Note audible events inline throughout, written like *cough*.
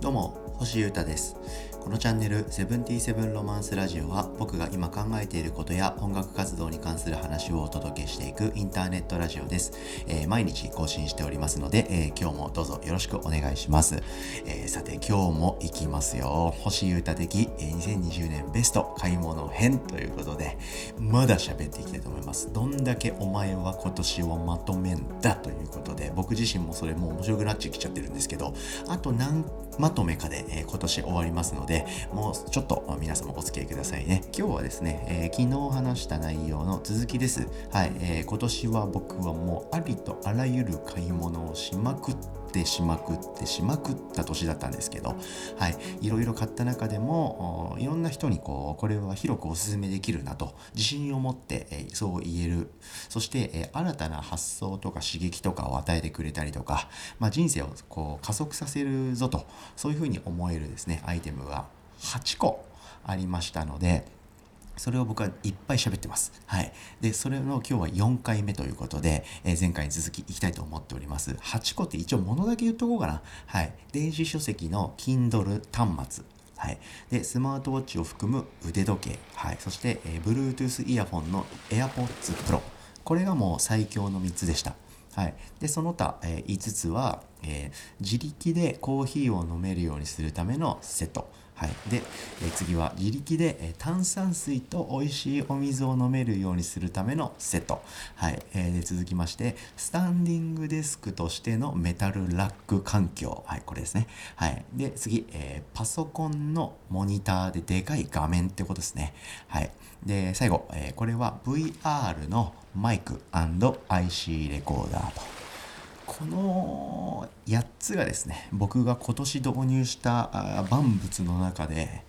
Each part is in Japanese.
どうも星優太です。このチャンネル「セブンティーセブンロマンスラジオ」は僕が今考えていることや音楽活動に関する話をお届けしていくインターネットラジオです、えー、毎日更新しておりますので、えー、今日もどうぞよろしくお願いします、えー、さて今日も行きますよ。星優太的、え2020年ベスト買い物編ということでまだ喋っていきたいと思います。どんだけお前は今年をまとめんだとい僕自身もそれもう面白くなっちゃきちゃってるんですけどあと何まとめかで、え今年終わりますのでもうちょっと皆様お付き合いくださいね。今日はですね、えー、昨日話した内容の続きです。はい、えー、今年は僕はもうありとあらゆる買い物をしまくっててしまくってしまくった年だったんですけど、はい、いろいろ買った中でもいろんな人にこうこれは広くお勧めできるなと自信を持って、えー、そう言える。そして、えー、新たな発想とか刺激とかを与えてくれたりとか、まあ、人生をこう加速させるぞとそういうふうに思えるですねアイテムが8個ありましたのでそれを僕はいっぱい喋ってます。はい。で、それの今日は4回目ということで、えー、前回に続きいきたいと思っております。8個って一応物だけ言っとこうかな。はい。電子書籍の Kindle 端末。はい。で、スマートウォッチを含む腕時計。はい。そして、えー、Bluetooth イヤホンの AirPods Pro。これがもう最強の3つでした。はい、でその他、えー、5つは、えー、自力でコーヒーを飲めるようにするためのセット。はい、で、え次は自力で、え炭酸水と美味しいお水を飲めるようにするためのセット、はい。えー、で続きましてスタンディングデスクとしてのメタルラック環境、はい、これですね、はい、で次、えー、パソコンのモニターででかい画面ってことですね、はい、で最後、えー、これは VR のマイク &IC レコーダーと。この8つがですね僕が今年導入した万物の中で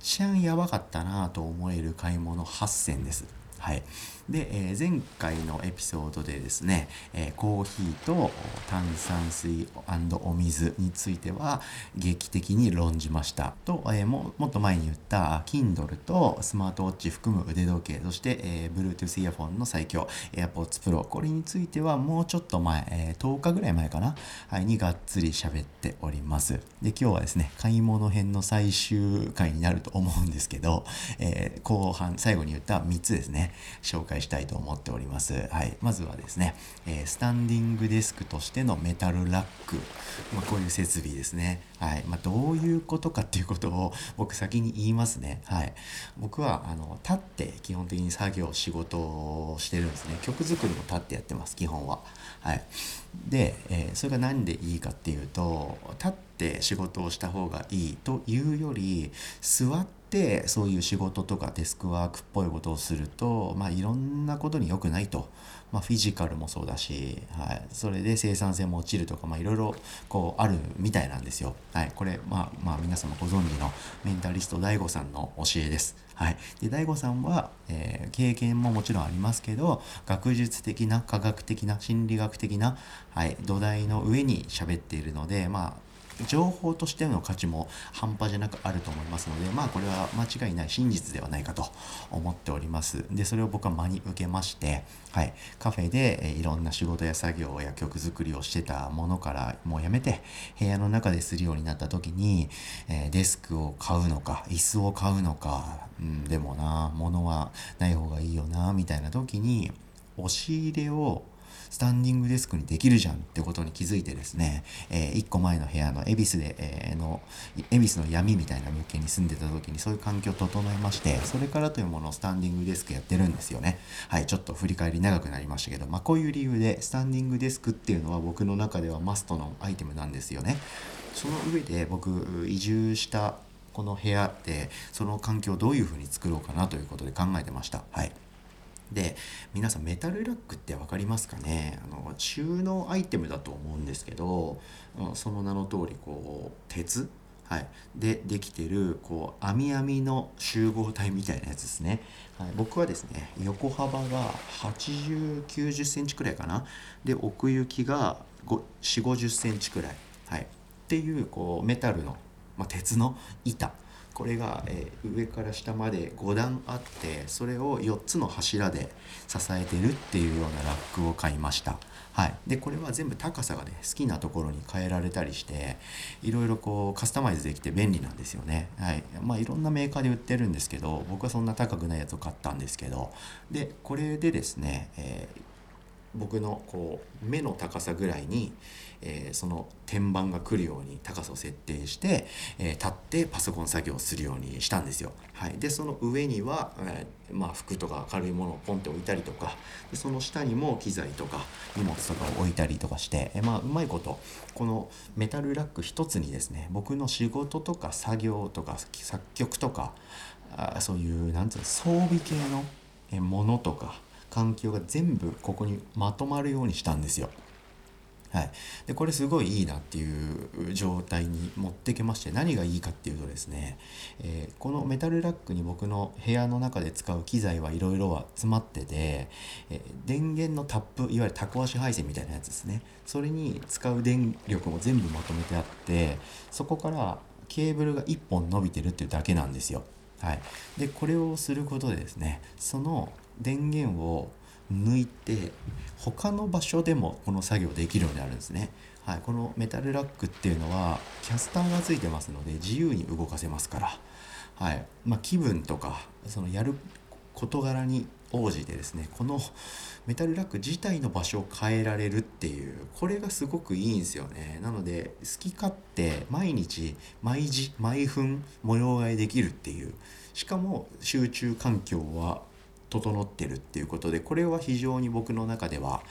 一番やばかったなと思える買い物8選です。はい、で、えー、前回のエピソードでですね、えー、コーヒーと炭酸水お水については劇的に論じました。と、えー、ももっと前に言った Kindle とスマートウォッチ含む腕時計そして、え Bluetooth イヤフォンの最強 AirPods Pro これについてはもうちょっと前、え10日ぐらい前かな、はい、にがっつり喋っております。で今日はですね買い物編の最終回になると思うんですけど、え後半最後に言った3つですね。紹介したいと思っております。はい、まずはですね、えー、スタンディングデスクとしてのメタルラック、まあ、こういう設備ですね。はいまあ、どういうことかっていうことを *laughs* 僕先に言いますね。はい、僕はあの立って基本的に作業仕事をしてるんですね。曲作りも立ってやってます基本は。はい、で、えー、それが何でいいかっていうと立って仕事をした方がいいというより座ってってそういう仕事とかデスクワークっぽいことをすると、まあ、いろんなことに良くないと、まあ、フィジカルもそうだし、はい、それで生産性も落ちるとか、まあ、いろいろこうあるみたいなんですよ。はい、これ、まあ、まあ皆様ご存知のメンタリスト DAIGO さんの教えです。はい、で DAIGO さんは、えー、経験ももちろんありますけど学術的な科学的な心理学的な、はい、土台の上に喋っているのでまあ情報としての価値も半端じゃなくあると思いますのでまあこれは間違いない真実ではないかと思っております。でそれを僕は真に受けましてはい。カフェで、えいろんな仕事や作業や曲作りをしてたものからもうやめて部屋の中でするようになった時に、えデスクを買うのか椅子を買うのか、うん、でもな物はない方がいいよなみたいな時に押し入れをスタンディングデスクにできるじゃんってことに気づいてですね、えー、1個前の部屋の恵比寿で、えー、の恵比寿の闇みたいな物件に住んでた時にそういう環境を整えましてそれからというものをスタンディングデスクやってるんですよね。はいちょっと振り返り長くなりましたけどまあこういう理由でスタンディングデスクっていうのは僕の中ではマストのアイテムなんですよね。その上で僕移住したこの部屋でその環境をどういうふうに作ろうかなということで考えてました。はい。で皆さんメタルラックって分かりますかね？あの収納アイテムだと思うんですけどその名の通りこう鉄？はい、でできてるこう網網の集合体みたいなやつですね、はい、僕はですね横幅が8 0 9 0センチくらいかな？で奥行きが4 5 0センチくらい、はい、っていうこうメタルの、まあ、鉄の板。これが、えー、上から下まで5段あってそれを4つの柱で支えてるっていうようなラックを買いました。はい、でこれは全部高さがね好きなところに変えられたりしていろいろこうカスタマイズできて便利なんですよね。はいまあ、いろんなメーカーで売ってるんですけど僕はそんな高くないやつを買ったんですけどでこれでですね、えー僕のこう目の高さぐらいに、えー、その天板が来るように高さを設定して、えー、立ってパソコン作業をするようにしたんですよ。はい、でその上には、えー、まあ、服とか軽いものをポンって置いたりとかでその下にも機材とか荷物とかを置いたりとかして、えまあ、うまいことこのメタルラック一つにですね僕の仕事とか作業とか作曲とかあそういうなんていうの装備系のものとか環境が全部ここにまとまるようにしたんですよ。はい、でこれすごいいいなっていう状態に持ってけまして何がいいかっていうとですね、えー、このメタルラックに僕の部屋の中で使う機材はいろいろは詰まってて、えー、電源のタップいわゆるタコ足配線みたいなやつですねそれに使う電力も全部まとめてあってそこからケーブルが1本伸びてるっていうだけなんですよ。はい、でこれをすることでですねその電源を抜いて他の場所でもこの作業できるようになるんですね。はい、このメタルラックっていうのはキャスターがついてますので自由に動かせますから、はいまあ、気分とかそのやる事柄に応じてですねこのメタルラック自体の場所を変えられるっていうこれがすごくいいんですよねなので好き勝手毎日毎時毎分模様替えできるっていうしかも集中環境は整ってるっていうことでこれは非常に僕の中では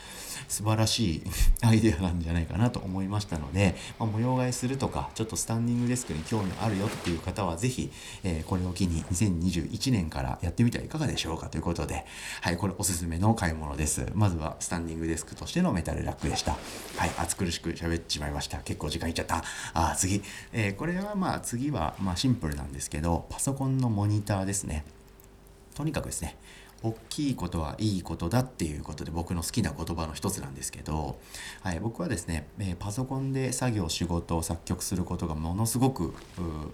素晴らしい *laughs* アイデアなんじゃないかなと思いましたので、まあ、模様替えするとかちょっとスタンディングデスクに興味あるよっていう方は是非、えー、これを機に2021年からやってみてはいかがでしょうかということではいこれおすすめの買い物です。まずはスタンディングデスクとしてのメタルラックでした。はい暑苦しく喋ってしまいました。結構時間いっちゃった。あ次、えー、これはまあ次はまあシンプルなんですけどパソコンのモニターですね。とにかくですね大きいことはいいことだっていうことで僕の好きな言葉の一つなんですけど、はい、僕はですね、えパソコンで作業仕事を作曲することがものすごく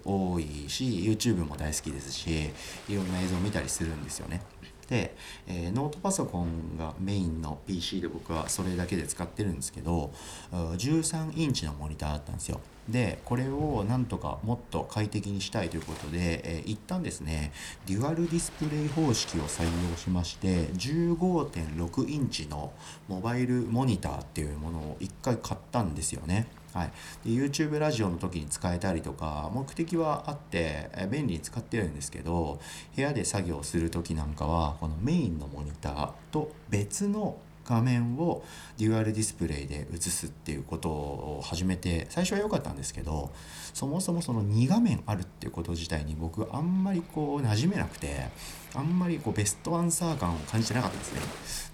多いし YouTube も大好きですしいろんな映像を見たりするんですよね。で、えー、ノートパソコンがメインの PC で僕はそれだけで使ってるんですけど13インチのモニターだったんですよでこれをなんとかもっと快適にしたいということで、えー、一旦ですねデュアルディスプレイ方式を採用しまして15.6インチのモバイルモニターっていうものを一回買ったんですよね。はい、で YouTube ラジオの時に使えたりとか目的はあって便利に使ってるんですけど部屋で作業する時なんかはこのメインのモニターと別の画面をデュアルディスプレイで映すっていうことを始めて最初は良かったんですけどそもそもその2画面あるっていうこと自体に僕あんまりこう馴染めなくてあんまりこうベストアンサー感を感じてなかったんですね。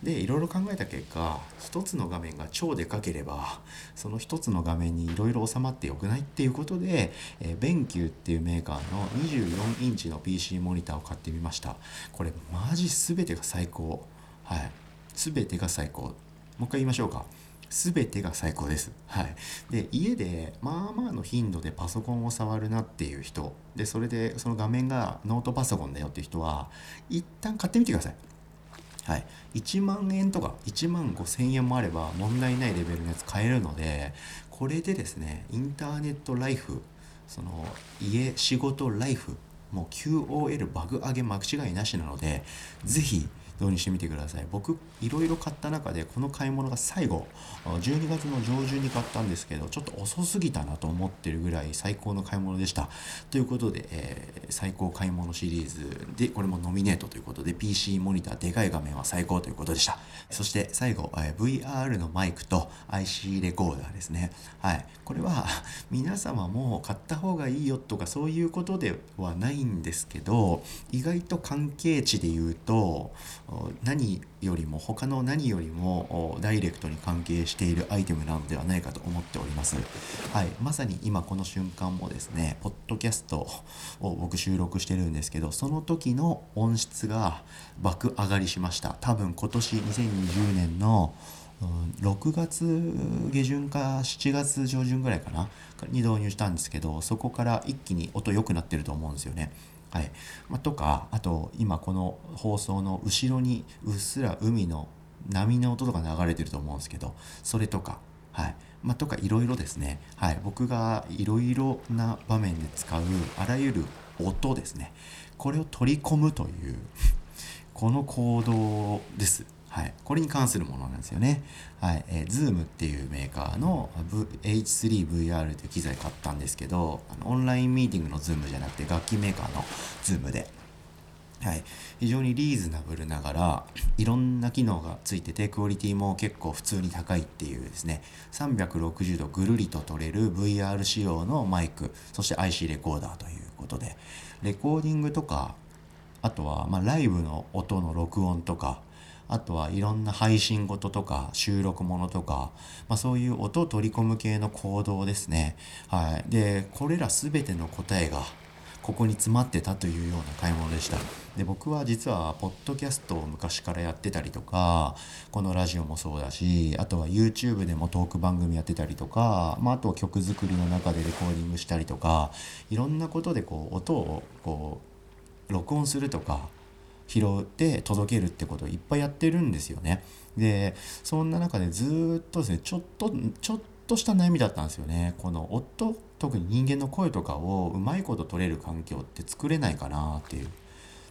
でいろいろ考えた結果一つの画面が超でかければその一つの画面にいろいろ収まってよくないっていうことで、えー、 BenQ っていうメーカーの24インチの PC モニターを買ってみました。これマジ全てが最高。はい。全てが最高もう一回言いましょうか全てが最高です。はい。で、家でまあまあの頻度でパソコンを触るなっていう人、で、それでその画面がノートパソコンだよっていう人は、一旦買ってみてください。はい。1万円とか1万5千円もあれば問題ないレベルのやつ買えるので、これでですね、インターネットライフ、その家、仕事、ライフ、もう QOL バグ上げ間違いなしなので、ぜひ導入してみてください。僕いろいろ買った中でこの買い物が最後12月の上旬に買ったんですけどちょっと遅すぎたなと思ってるぐらい最高の買い物でした。ということで、えー、最高買い物シリーズでこれもノミネートということで PC モニターでかい画面は最高ということでした。そして最後、えー、VR のマイクと IC レコーダーですね。はい。これは皆様も買った方がいいよとかそういうことではないいんですけど意外と関係値で言うと何よりも他の何よりもダイレクトに関係しているアイテムなのではないかと思っております。はい、まさに今この瞬間もですね、ポッドキャストを僕収録してるんですけど、その時の音質が爆上がりしました。多分今年2020年の6月下旬か7月上旬ぐらいかなに導入したんですけどそこから一気に音良くなってると思うんですよね。はい。まあ、とかあと今この放送の後ろにうっすら海の波の音とか流れてると思うんですけどそれとかはい。まあ、とかいろいろですね、はい、僕がいろいろな場面で使うあらゆる音ですね。これを取り込むというこの行動です。はい、これに関するものなんですよね。はい、えー、Zoom っていうメーカーの H3VR という機材買ったんですけど、あのオンラインミーティングの Zoom じゃなくて楽器メーカーの Zoom で、はい、非常にリーズナブルながらいろんな機能がついててクオリティも結構普通に高いっていうですね。360度ぐるりと撮れる VR 仕様のマイクそして IC レコーダーということで。レコーディングとかあとは、まあ、ライブの音の録音とかあとはいろんな配信事とか収録ものとか、まあ、そういう音を取り込む系の行動ですね。はい、でこれら全ての答えがここに詰まってたというような買い物でした。で僕は実はポッドキャストを昔からやってたりとかこのラジオもそうだしあとは YouTube でもトーク番組やってたりとか、まあ、あとは曲作りの中でレコーディングしたりとかいろんなことでこう音をこう録音するとか拾って届けるってことをいっぱいやってるんですよね。でそんな中でずっとですねちょっとちょっとした悩みだったんですよね。この夫特に人間の声とかをうまいこと取れる環境って作れないかなっていう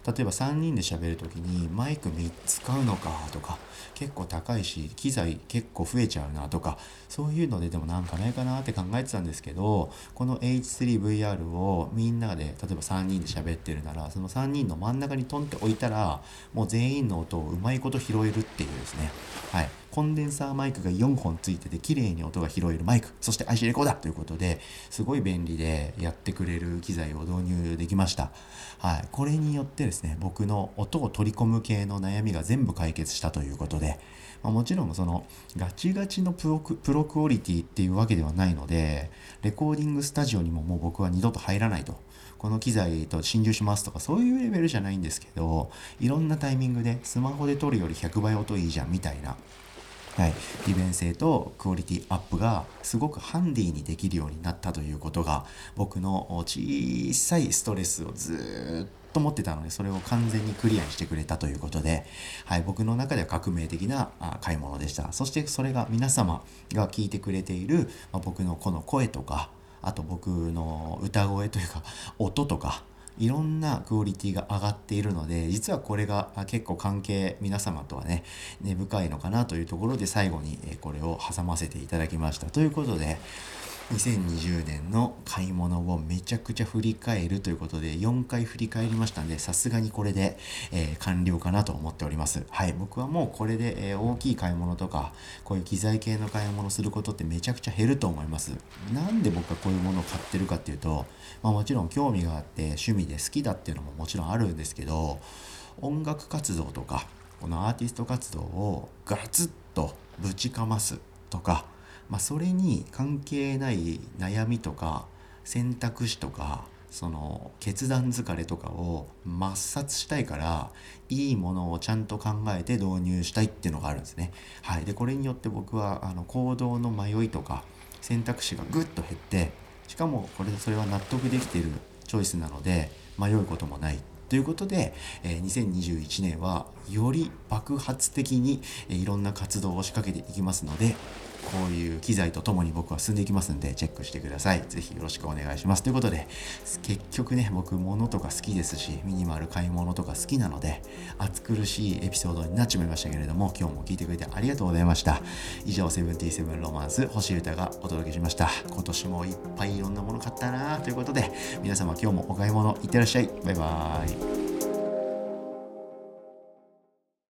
例えば3人で喋る時にマイク3つ買うのかとか結構高いし機材結構増えちゃうなとかそういうのででもなんかないかなって考えてたんですけどこの H3VR をみんなで例えば3人で喋ってるならその3人の真ん中にトンって置いたらもう全員の音をうまいこと拾えるっていうですね。はい。コンデンサーマイクが4本ついてて綺麗に音が拾えるマイクそして IC レコーダーということですごい便利でやってくれる機材を導入できました、はい、これによってですね僕の音を取り込む系の悩みが全部解決したということで、まあ、もちろんそのガチガチのプロプロクオリティっていうわけではないのでレコーディングスタジオにももう僕は二度と入らないと。この機材と心中しますとかそういうレベルじゃないんですけどいろんなタイミングでスマホで撮るより100倍音いいじゃんみたいなはい、利便性とクオリティアップがすごくハンディにできるようになったということが僕の小さいストレスをずっと持ってたのでそれを完全にクリアにしてくれたということで、はい、僕の中では革命的な買い物でした。そしてそれが皆様が聞いてくれている、ま僕のこの声とかあと僕の歌声というか音とかいろんなクオリティが上がっているので実はこれが結構関係皆様とはね根深いのかなというところで最後にこれを挟ませていただきました。ということで2020年の買い物をめちゃくちゃ振り返るということで4回振り返りましたんでさすがにこれで、えー、完了かなと思っております。はい僕はもうこれで、えー、大きい買い物とかこういう機材系の買い物することってめちゃくちゃ減ると思います。なんで僕はこういうものを買ってるかっていうと、まあ、もちろん興味があって趣味で好きだっていうのももちろんあるんですけど音楽活動とかこのアーティスト活動をガツッとぶちかますとかまあ、それに関係ない悩みとか選択肢とかその決断疲れとかを抹殺したいからいいものをちゃんと考えて導入したいっていうのがあるんですね。はい、でこれによって僕はあの行動の迷いとか選択肢がぐっと減ってしかもこれそれは納得できているチョイスなので迷うこともないということで、えー、2021年はより爆発的に、いろんな活動を仕掛けていきますのでこういう機材とともに僕は進んでいきますんでチェックしてください。ぜひよろしくお願いします。ということで結局ね僕物とか好きですしミニマル買い物とか好きなので暑苦しいエピソードになっちまいましたけれども今日も聞いてくれてありがとうございました。以上セブンティーセブンロマンス星歌がお届けしました。今年もいっぱいいろんなもの買ったなということで皆様今日もお買い物いってらっしゃい。バイバーイ。